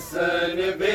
حسن بے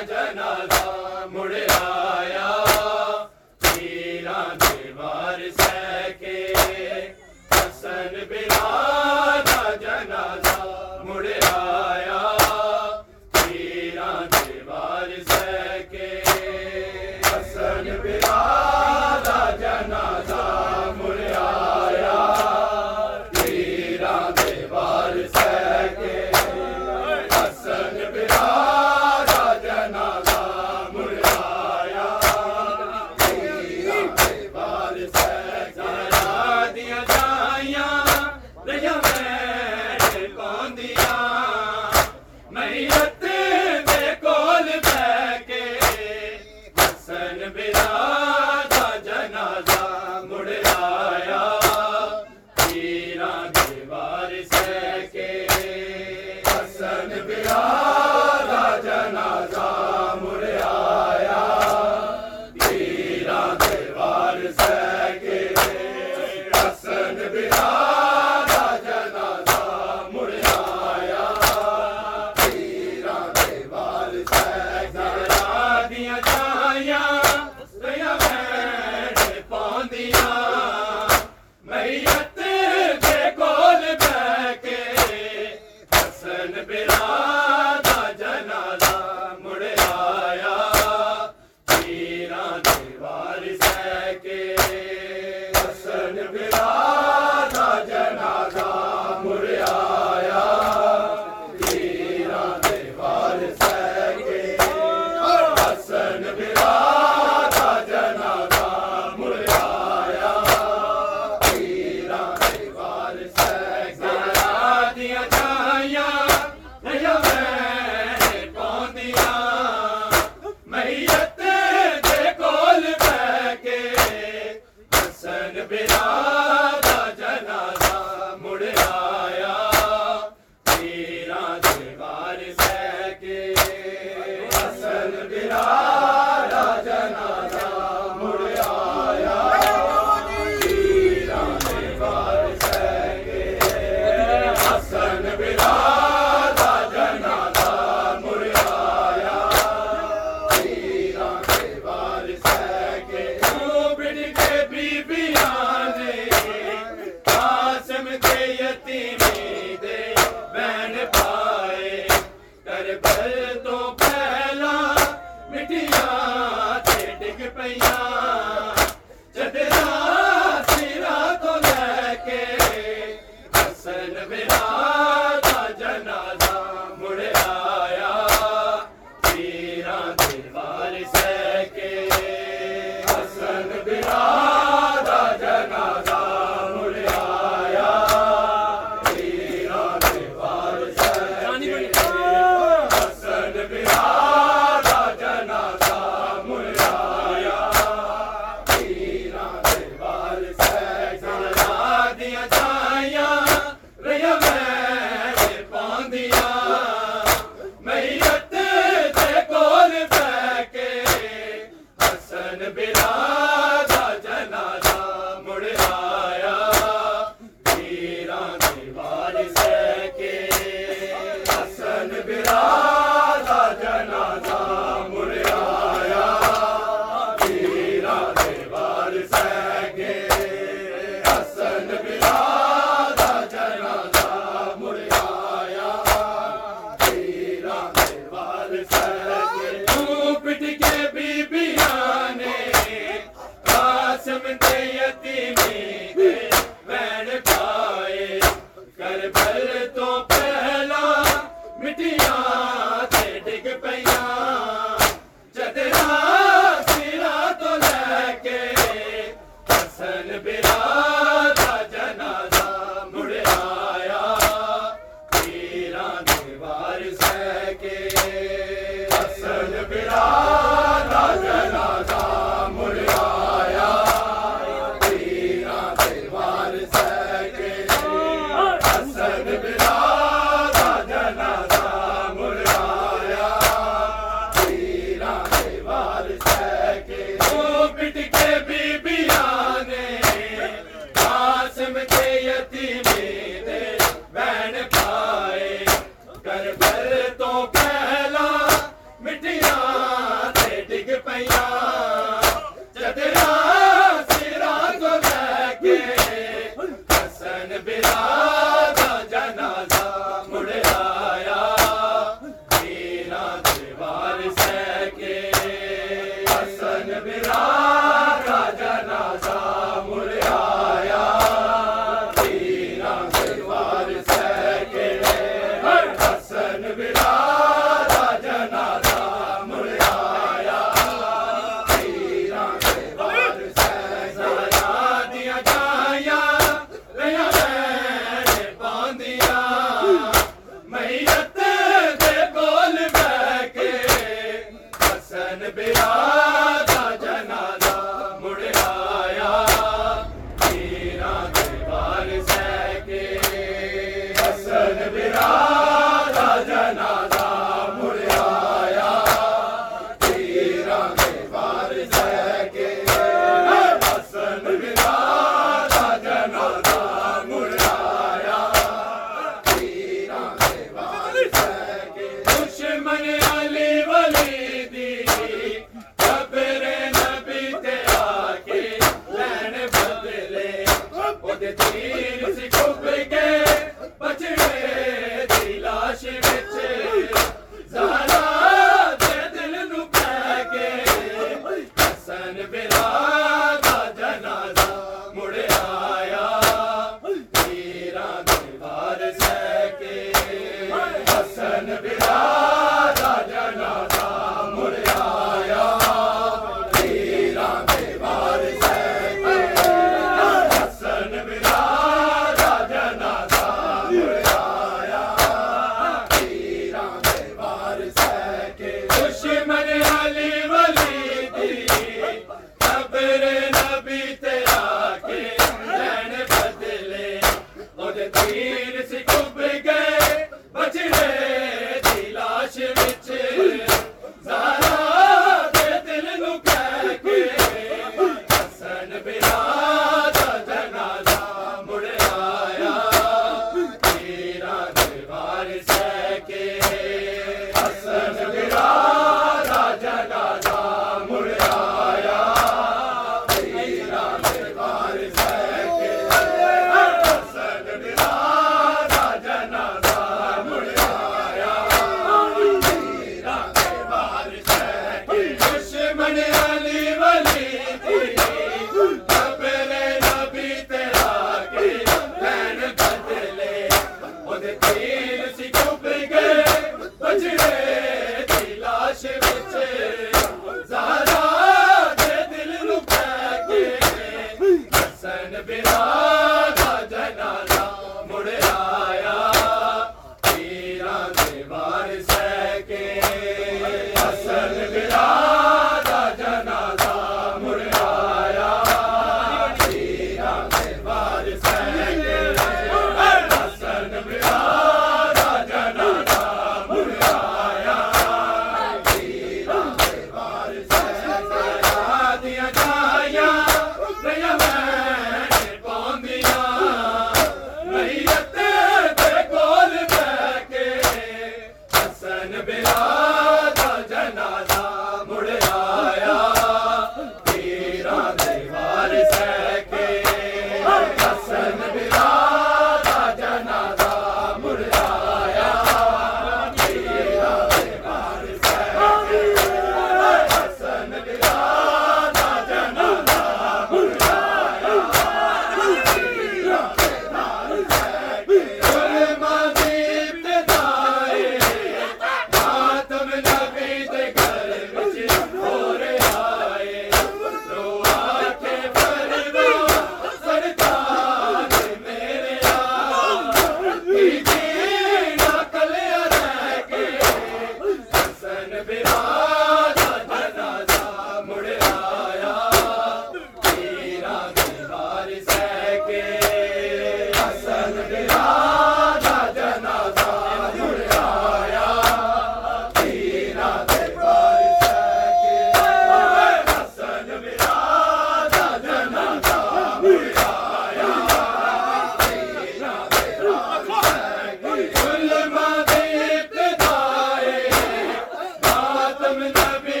مطابق